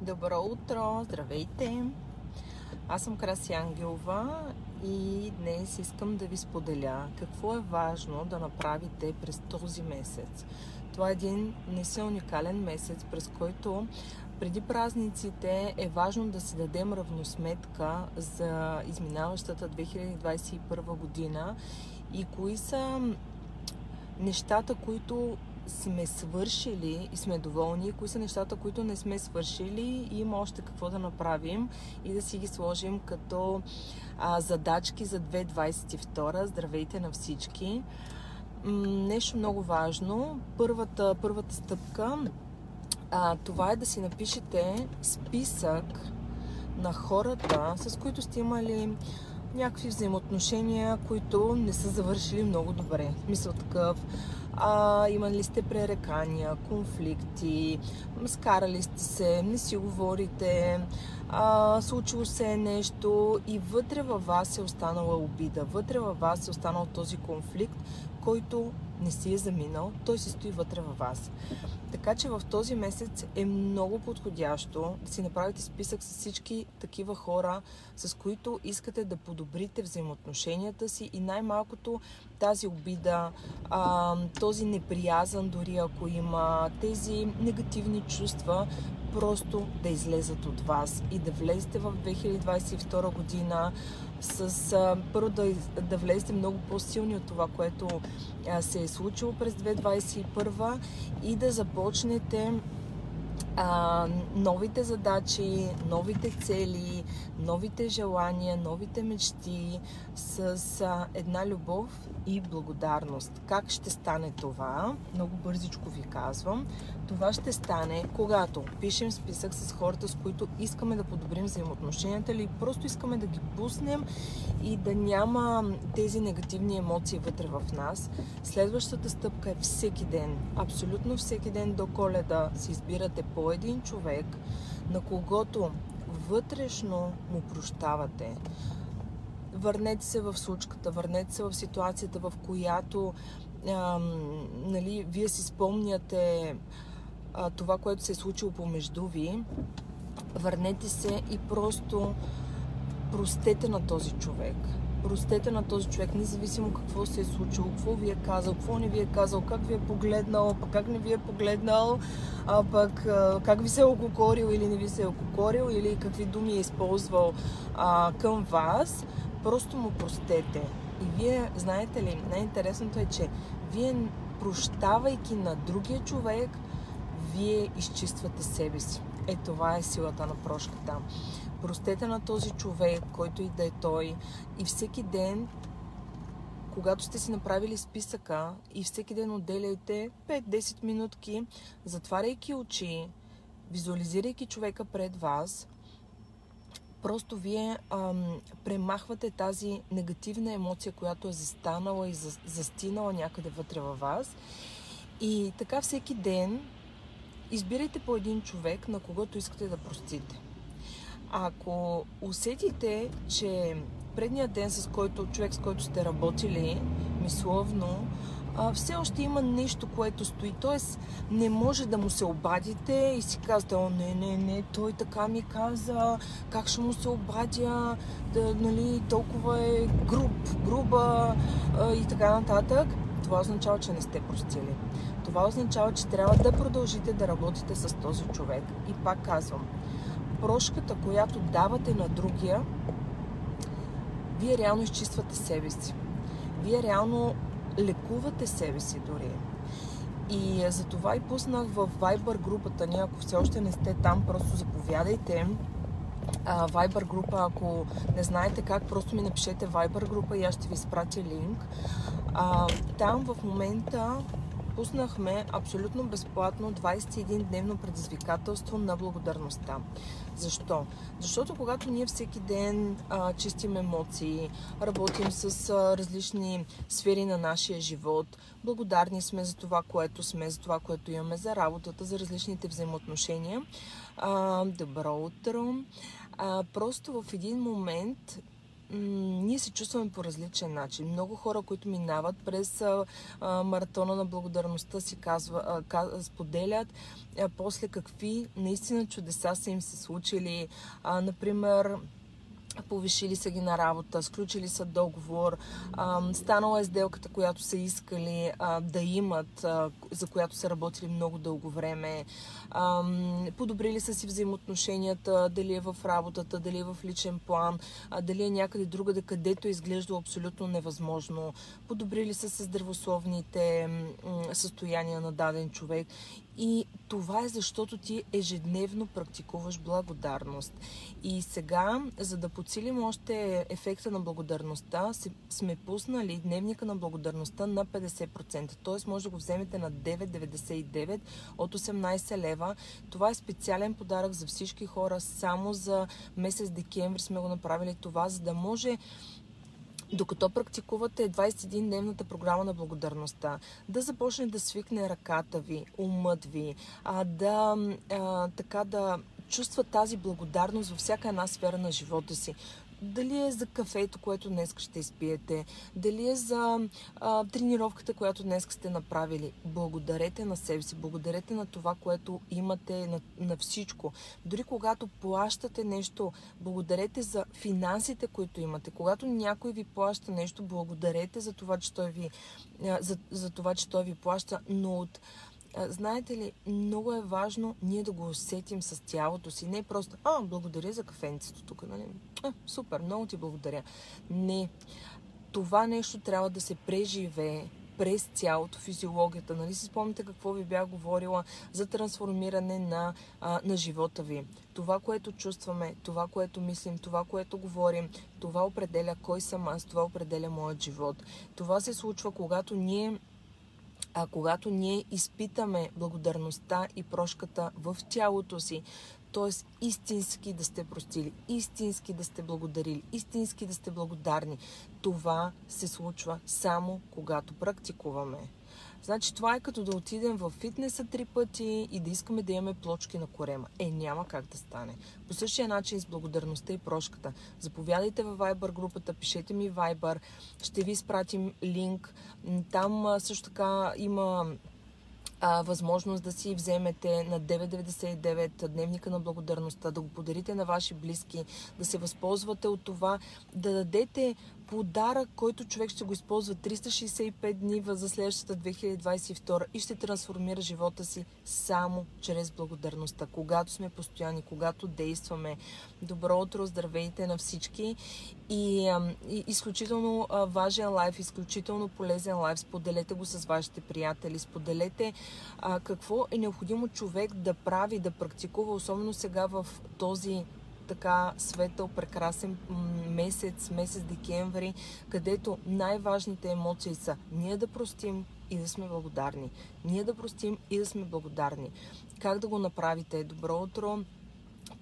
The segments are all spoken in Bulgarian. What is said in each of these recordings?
Добро утро! Здравейте! Аз съм Краси Ангелова и днес искам да ви споделя какво е важно да направите през този месец. Това е един не си уникален месец, през който преди празниците е важно да си дадем равносметка за изминаващата 2021 година и кои са нещата, които сме свършили и сме доволни, кои са нещата, които не сме свършили и има още какво да направим и да си ги сложим като а, задачки за 2022. Здравейте на всички! нещо много важно. Първата, първата стъпка а, това е да си напишете списък на хората, с които сте имали някакви взаимоотношения, които не са завършили много добре. Мисъл такъв, а, имали сте пререкания, конфликти, скарали сте се, не си говорите, а, случило се е нещо и вътре във вас е останала обида, вътре във вас е останал този конфликт, който не си е заминал, той си стои вътре във вас. Така че в този месец е много подходящо да си направите списък с всички такива хора, с които искате да подобрите взаимоотношенията си и най-малкото тази обида, този неприязан дори ако има, тези негативни чувства, просто да излезат от вас и да влезете в 2022 година с а, първо да, да влезете много по-силни от това, което а, се е случило през 2021 и да започнете а, новите задачи, новите цели, новите желания, новите мечти с една любов и благодарност. Как ще стане това? Много бързичко ви казвам. Това ще стане, когато пишем списък с хората, с които искаме да подобрим взаимоотношенията или просто искаме да ги пуснем и да няма тези негативни емоции вътре в нас. Следващата стъпка е всеки ден, абсолютно всеки ден до коледа си избирате по един човек, на когото вътрешно му прощавате. Върнете се в случката, върнете се в ситуацията, в която ам, нали, вие си спомняте а, това, което се е случило помежду ви. Върнете се и просто простете на този човек. Простете на този човек, независимо какво се е случило, какво ви е казал, какво не ви е казал, как ви е погледнал, пък как не ви е погледнал, а пък как ви се е ококорил или не ви се е ококорил, или какви думи е използвал а, към вас, просто му простете. И вие, знаете ли, най-интересното е, че вие прощавайки на другия човек, вие изчиствате себе си. Е, това е силата на прошката. Простете на този човек, който и да е той. И всеки ден, когато сте си направили списъка и всеки ден отделяйте 5-10 минутки, затваряйки очи, визуализирайки човека пред вас, просто вие ам, премахвате тази негативна емоция, която е застанала и застинала някъде вътре във вас. И така всеки ден избирайте по един човек, на когото искате да простите. Ако усетите, че предния ден, с който човек, с който сте работили, мисловно, все още има нещо, което стои. Тоест, не може да му се обадите и си казвате, о, не, не, не, той така ми каза, как ще му се обадя, да, нали, толкова е груб, груба и така нататък. Това означава, че не сте простили. Това означава, че трябва да продължите да работите с този човек. И пак казвам, прошката, която давате на другия, вие реално изчиствате себе си. Вие реално лекувате себе си дори. И за това и пуснах в Viber групата ни. Ако все още не сте там, просто заповядайте. Viber група, ако не знаете как, просто ми напишете Viber група и аз ще ви изпратя линк. А, там в момента пуснахме абсолютно безплатно 21-дневно предизвикателство на благодарността. Защо? Защото когато ние всеки ден а, чистим емоции, работим с а, различни сфери на нашия живот, благодарни сме за това, което сме, за това, което имаме, за работата, за различните взаимоотношения. А, добро утро! А, просто в един момент ние се чувстваме по различен начин. Много хора, които минават през а, а, маратона на благодарността си, казва, а, каз, споделят а, после какви наистина чудеса са им се случили. А, например, повишили са ги на работа, сключили са договор, станала е сделката, която са искали да имат, за която са работили много дълго време, подобрили са си взаимоотношенията, дали е в работата, дали е в личен план, дали е някъде другаде, където е изглеждало абсолютно невъзможно, подобрили са се здравословните състояния на даден човек и това е защото ти ежедневно практикуваш благодарност. И сега, за да подсилим още ефекта на благодарността, сме пуснали дневника на благодарността на 50%. Тоест може да го вземете на 9,99 от 18 лева. Това е специален подарък за всички хора. Само за месец декември сме го направили това, за да може докато практикувате 21-дневната програма на благодарността, да започне да свикне ръката ви, умът ви, а, да, а, така да чувства тази благодарност във всяка една сфера на живота си. Дали е за кафето, което днес ще изпиете, дали е за а, тренировката, която днес сте направили. Благодарете на себе си, благодарете на това, което имате, на, на всичко. Дори когато плащате нещо, благодарете за финансите, които имате. Когато някой ви плаща нещо, благодарете за това, че той ви, за, за това, че той ви плаща, но от знаете ли, много е важно ние да го усетим с тялото си. Не просто, а, благодаря за кафенцето тук, нали? А, супер, много ти благодаря. Не. Това нещо трябва да се преживее през цялото физиологията. Нали си спомните какво ви бях говорила за трансформиране на, а, на живота ви. Това, което чувстваме, това, което мислим, това, което говорим, това определя кой съм аз, това определя моят живот. Това се случва, когато ние а когато ние изпитаме благодарността и прошката в тялото си, т.е. истински да сте простили, истински да сте благодарили, истински да сте благодарни, това се случва само когато практикуваме. Значи това е като да отидем в фитнеса три пъти и да искаме да имаме плочки на корема. Е, няма как да стане. По същия начин с благодарността и прошката. Заповядайте във Viber групата, пишете ми Viber, ще ви изпратим линк. Там също така има а, възможност да си вземете на 9,99 дневника на благодарността, да го подарите на ваши близки, да се възползвате от това, да дадете подарък, който човек ще го използва 365 дни за следващата 2022 и ще трансформира живота си само чрез благодарността. Когато сме постоянни, когато действаме. Добро утро, здравейте на всички и, и изключително важен лайф, изключително полезен лайф. Споделете го с вашите приятели, споделете а, какво е необходимо човек да прави, да практикува, особено сега в този така светъл, прекрасен месец, месец декември, където най-важните емоции са ние да простим и да сме благодарни. Ние да простим и да сме благодарни. Как да го направите? Добро утро!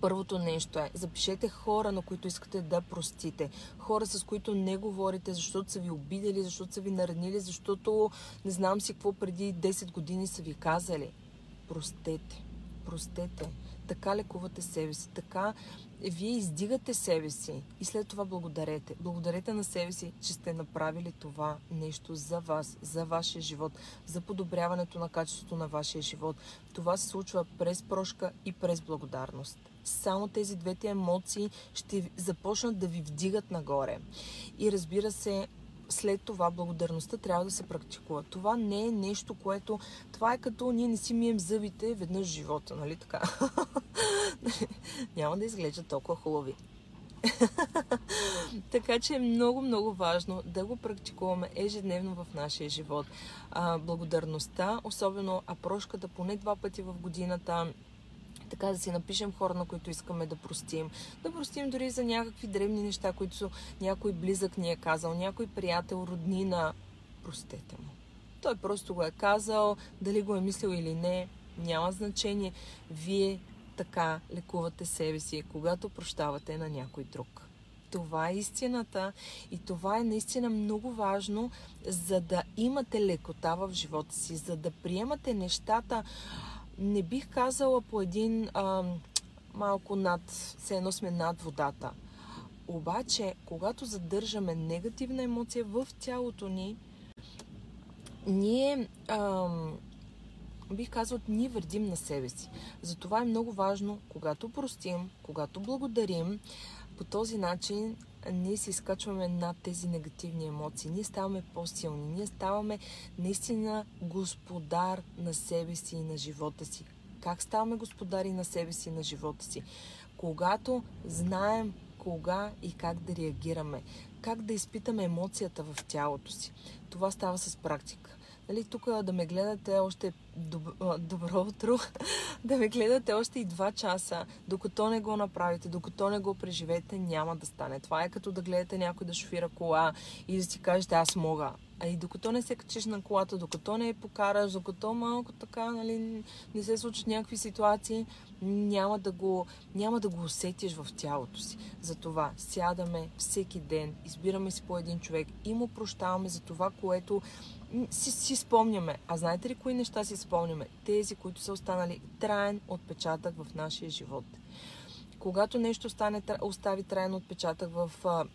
Първото нещо е, запишете хора, на които искате да простите. Хора, с които не говорите, защото са ви обидели, защото са ви наранили, защото не знам си какво преди 10 години са ви казали. Простете. Простете. Така лекувате себе си. Така вие издигате себе си и след това благодарете. Благодарете на себе си, че сте направили това нещо за вас, за вашия живот, за подобряването на качеството на вашия живот. Това се случва през прошка и през благодарност. Само тези двете емоции ще започнат да ви вдигат нагоре. И разбира се, след това благодарността трябва да се практикува. Това не е нещо, което... Това е като ние не си мием зъбите веднъж в живота, нали така? Няма да изглежда толкова хубави. така че е много, много важно да го практикуваме ежедневно в нашия живот. А, благодарността, особено а прошката поне два пъти в годината, така да си напишем хора, на които искаме да простим. Да простим дори за някакви древни неща, които някой близък ни е казал, някой приятел, роднина. Простете му. Той просто го е казал, дали го е мислил или не, няма значение. Вие така лекувате себе си, когато прощавате на някой друг. Това е истината и това е наистина много важно, за да имате лекота в живота си, за да приемате нещата не бих казала по един а, малко над, все едно сме над водата. Обаче, когато задържаме негативна емоция в тялото ни, ние, ам, бих казал, ние вредим на себе си. Затова е много важно, когато простим, когато благодарим, по този начин ние се изкачваме над тези негативни емоции. Ние ставаме по-силни. Ние ставаме наистина господар на себе си и на живота си. Как ставаме господари на себе си и на живота си? Когато знаем кога и как да реагираме, как да изпитаме емоцията в тялото си. Това става с практика. Нали, тук да ме гледате още доб... добро утро, да ме гледате още и два часа, докато не го направите, докато не го преживеете, няма да стане. Това е като да гледате някой да шофира кола и да си кажете аз мога. А и докато не се качиш на колата, докато не я покараш, докато малко така, нали, не се случат някакви ситуации, няма да, го, няма да го усетиш в тялото си. Затова сядаме всеки ден, избираме си по един човек и му прощаваме за това, което си, си спомняме. А знаете ли кои неща си спомняме? Тези, които са останали траен отпечатък в нашия живот. Когато нещо стане, остави траен отпечатък в в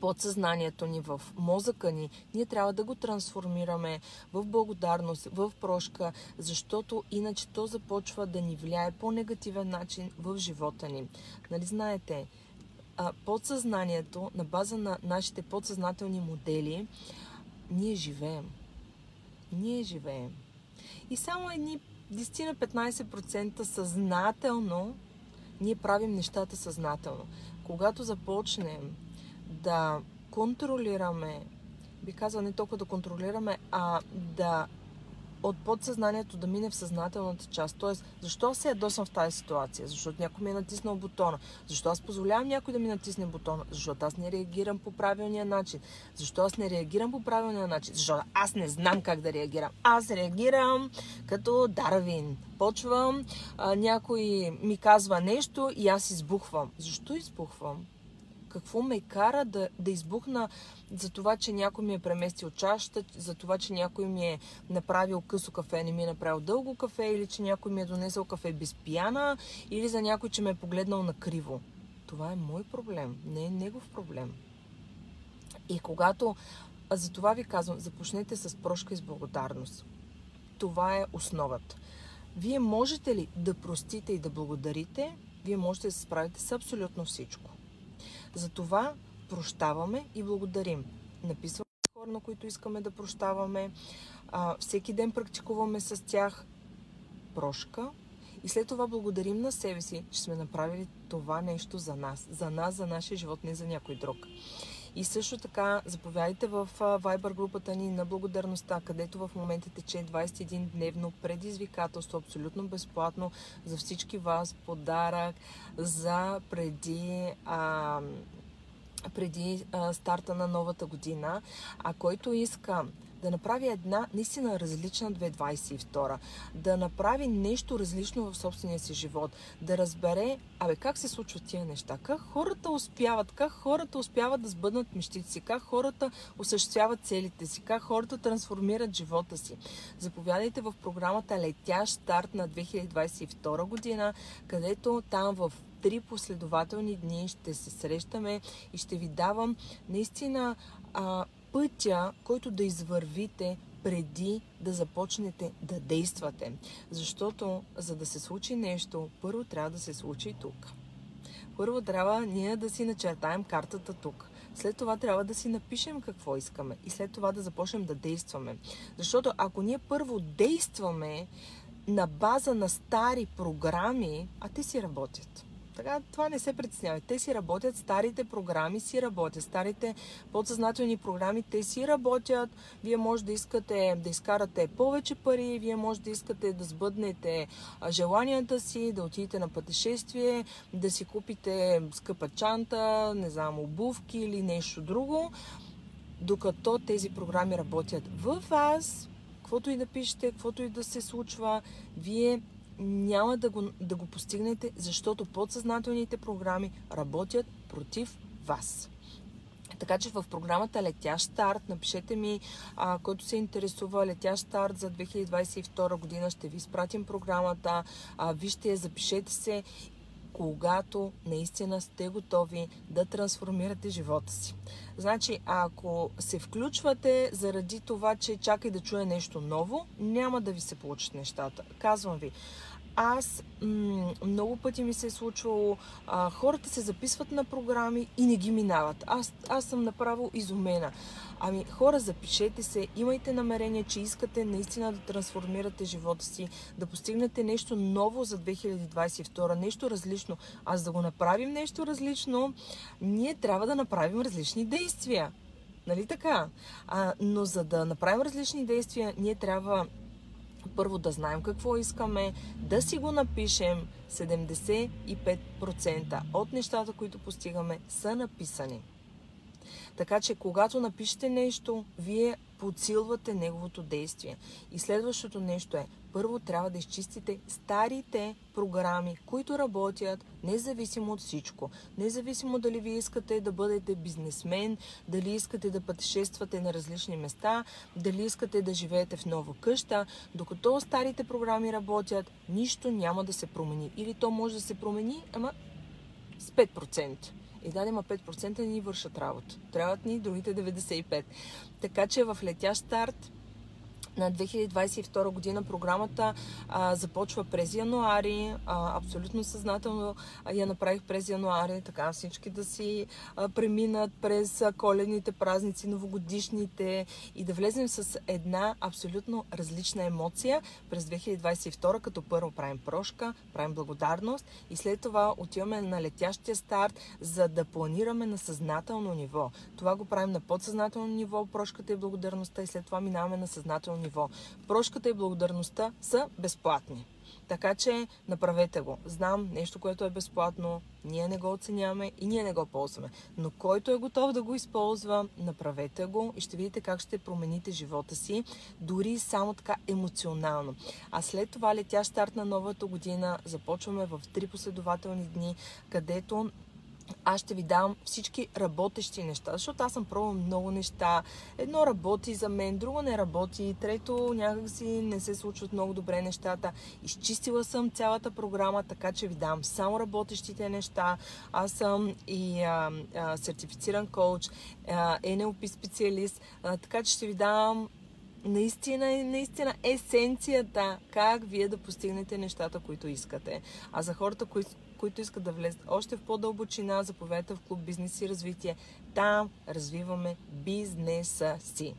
подсъзнанието ни, в мозъка ни, ние трябва да го трансформираме в благодарност, в прошка, защото иначе то започва да ни влияе по негативен начин в живота ни. Нали знаете, подсъзнанието, на база на нашите подсъзнателни модели, ние живеем. Ние живеем. И само едни 10-15% съзнателно ние правим нещата съзнателно. Когато започнем да контролираме, би казал не толкова да контролираме, а да от подсъзнанието да мине в съзнателната част. Тоест, защо се ядосвам в тази ситуация? Защото някой ми е натиснал бутона. Защо аз позволявам някой да ми натисне бутона? Защото аз не реагирам по правилния начин. Защо аз не реагирам по правилния начин? Защото аз не знам как да реагирам. Аз реагирам като Дарвин. Почвам, а, някой ми казва нещо и аз избухвам. Защо избухвам? Какво ме кара да, да избухна за това, че някой ми е преместил чашата, за това, че някой ми е направил късо кафе, не ми е направил дълго кафе, или че някой ми е донесъл кафе без пияна, или за някой, че ме е погледнал на криво. Това е мой проблем, не е негов проблем. И когато, за това ви казвам, започнете с прошка и с благодарност. Това е основата. Вие можете ли да простите и да благодарите, вие можете да се справите с абсолютно всичко. Затова прощаваме и благодарим. Написваме хора, на които искаме да прощаваме. А, всеки ден практикуваме с тях прошка и след това благодарим на себе си, че сме направили това нещо за нас. За нас, за нашия живот, не за някой друг. И също така, заповядайте в Viber групата ни на благодарността, където в момента тече 21-дневно предизвикателство, абсолютно безплатно за всички вас, подарък за преди а, преди а, старта на новата година, а който иска да направи една наистина различна 2022, да направи нещо различно в собствения си живот, да разбере, абе, как се случват тия неща, как хората успяват, как хората успяват да сбъднат мечтите си, как хората осъществяват целите си, как хората трансформират живота си. Заповядайте в програмата Летящ старт на 2022 година, където там в три последователни дни ще се срещаме и ще ви давам наистина а, пътя, който да извървите преди да започнете да действате. Защото, за да се случи нещо, първо трябва да се случи тук. Първо трябва ние да си начертаем картата тук. След това трябва да си напишем какво искаме и след това да започнем да действаме. Защото ако ние първо действаме на база на стари програми, а те си работят. Така, това не се притеснявай. Те си работят, старите програми си работят, старите подсъзнателни програми, те си работят. Вие може да искате да изкарате повече пари, вие може да искате да сбъднете желанията си, да отидете на пътешествие, да си купите скъпа чанта, не знам, обувки или нещо друго. Докато тези програми работят в вас, каквото и да пишете, каквото и да се случва, вие няма да го, да го постигнете, защото подсъзнателните програми работят против вас. Така че в програмата Летящ старт, напишете ми, а, който се интересува Летящ старт за 2022 година, ще ви изпратим програмата, а, вижте я, запишете се когато наистина сте готови да трансформирате живота си. Значи, ако се включвате заради това, че чакай да чуя нещо ново, няма да ви се получат нещата. Казвам ви, аз много пъти ми се е случвало, а, хората се записват на програми и не ги минават. Аз, аз съм направо изумена. Ами, хора, запишете се, имайте намерение, че искате наистина да трансформирате живота си, да постигнете нещо ново за 2022, нещо различно. А за да го направим нещо различно, ние трябва да направим различни действия. Нали така? А, но за да направим различни действия, ние трябва първо да знаем какво искаме, да си го напишем. 75% от нещата, които постигаме, са написани. Така че, когато напишете нещо, вие подсилвате неговото действие. И следващото нещо е, първо трябва да изчистите старите програми, които работят независимо от всичко. Независимо дали вие искате да бъдете бизнесмен, дали искате да пътешествате на различни места, дали искате да живеете в нова къща, докато старите програми работят, нищо няма да се промени. Или то може да се промени, ама с 5%. И да, има 5% не ни вършат работа. Трябват ни другите 95%. Така че в летящ старт на 2022 година програмата а, започва през януари. А, абсолютно съзнателно я направих през януари, така всички да си а, преминат през коледните празници, новогодишните и да влезем с една абсолютно различна емоция през 2022, като първо правим прошка, правим благодарност и след това отиваме на летящия старт, за да планираме на съзнателно ниво. Това го правим на подсъзнателно ниво, прошката и благодарността и след това минаваме на съзнателно ниво. Прошката и благодарността са безплатни. Така че направете го. Знам нещо, което е безплатно, ние не го оценяваме и ние не го ползваме. Но който е готов да го използва, направете го и ще видите как ще промените живота си, дори само така емоционално. А след това летя старт на новата година, започваме в три последователни дни, където аз ще ви дам всички работещи неща, защото аз съм пробвала много неща. Едно работи за мен, друго не работи, трето някакси не се случват много добре нещата. Изчистила съм цялата програма, така че ви дам само работещите неща. Аз съм и а, а, сертифициран коуч, а, NLP специалист, а, така че ще ви дам наистина, наистина есенцията как вие да постигнете нещата, които искате. А за хората, които които искат да влезат още в по-дълбочина, заповядайте в клуб Бизнес и развитие. Там развиваме бизнеса си.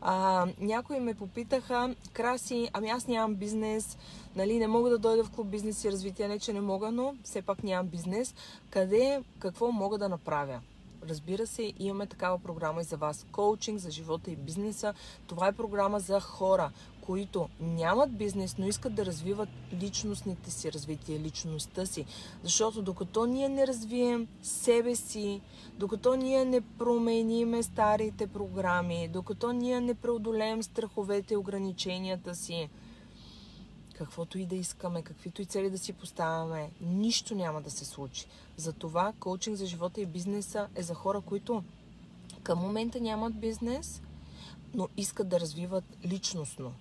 А, някои ме попитаха, Краси, ами аз нямам бизнес, нали, не мога да дойда в клуб Бизнес и развитие, не че не мога, но все пак нямам бизнес. Къде, какво мога да направя? Разбира се, имаме такава програма и за вас. Коучинг за живота и бизнеса. Това е програма за хора, които нямат бизнес, но искат да развиват личностните си развитие, личността си. Защото докато ние не развием себе си, докато ние не промениме старите програми, докато ние не преодолеем страховете и ограниченията си, каквото и да искаме, каквито и цели да си поставяме, нищо няма да се случи. Затова коучинг за живота и бизнеса е за хора, които към момента нямат бизнес, но искат да развиват личностно.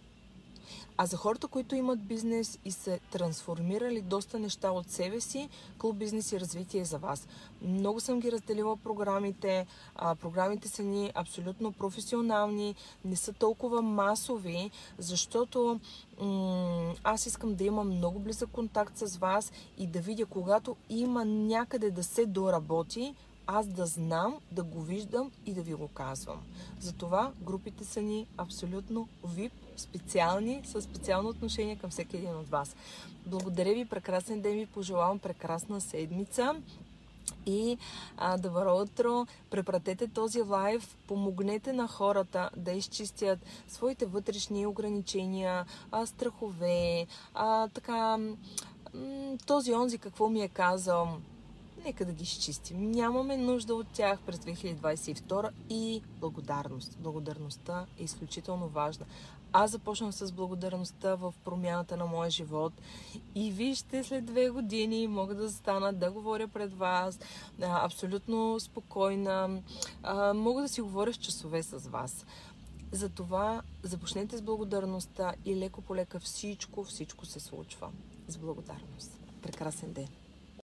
А за хората, които имат бизнес и се трансформирали доста неща от себе си, Клуб Бизнес и развитие е за вас. Много съм ги разделила програмите. А, програмите са ни абсолютно професионални, не са толкова масови, защото м- аз искам да имам много близък контакт с вас и да видя, когато има някъде да се доработи, аз да знам, да го виждам и да ви го казвам. Затова групите са ни абсолютно VIP, специални, със специално отношение към всеки един от вас. Благодаря ви, прекрасен ден ви, пожелавам прекрасна седмица. И а, добро утро! Препратете този лайв, помогнете на хората да изчистят своите вътрешни ограничения, а, страхове, а, така, този онзи какво ми е казал, нека да ги изчистим. Нямаме нужда от тях през 2022 и благодарност. Благодарността е изключително важна. Аз започнах с благодарността в промяната на моя живот и вижте, след две години мога да застана да говоря пред вас, абсолютно спокойна, мога да си говоря в часове с вас. Затова започнете с благодарността и леко по лека всичко, всичко се случва. С благодарност. Прекрасен ден!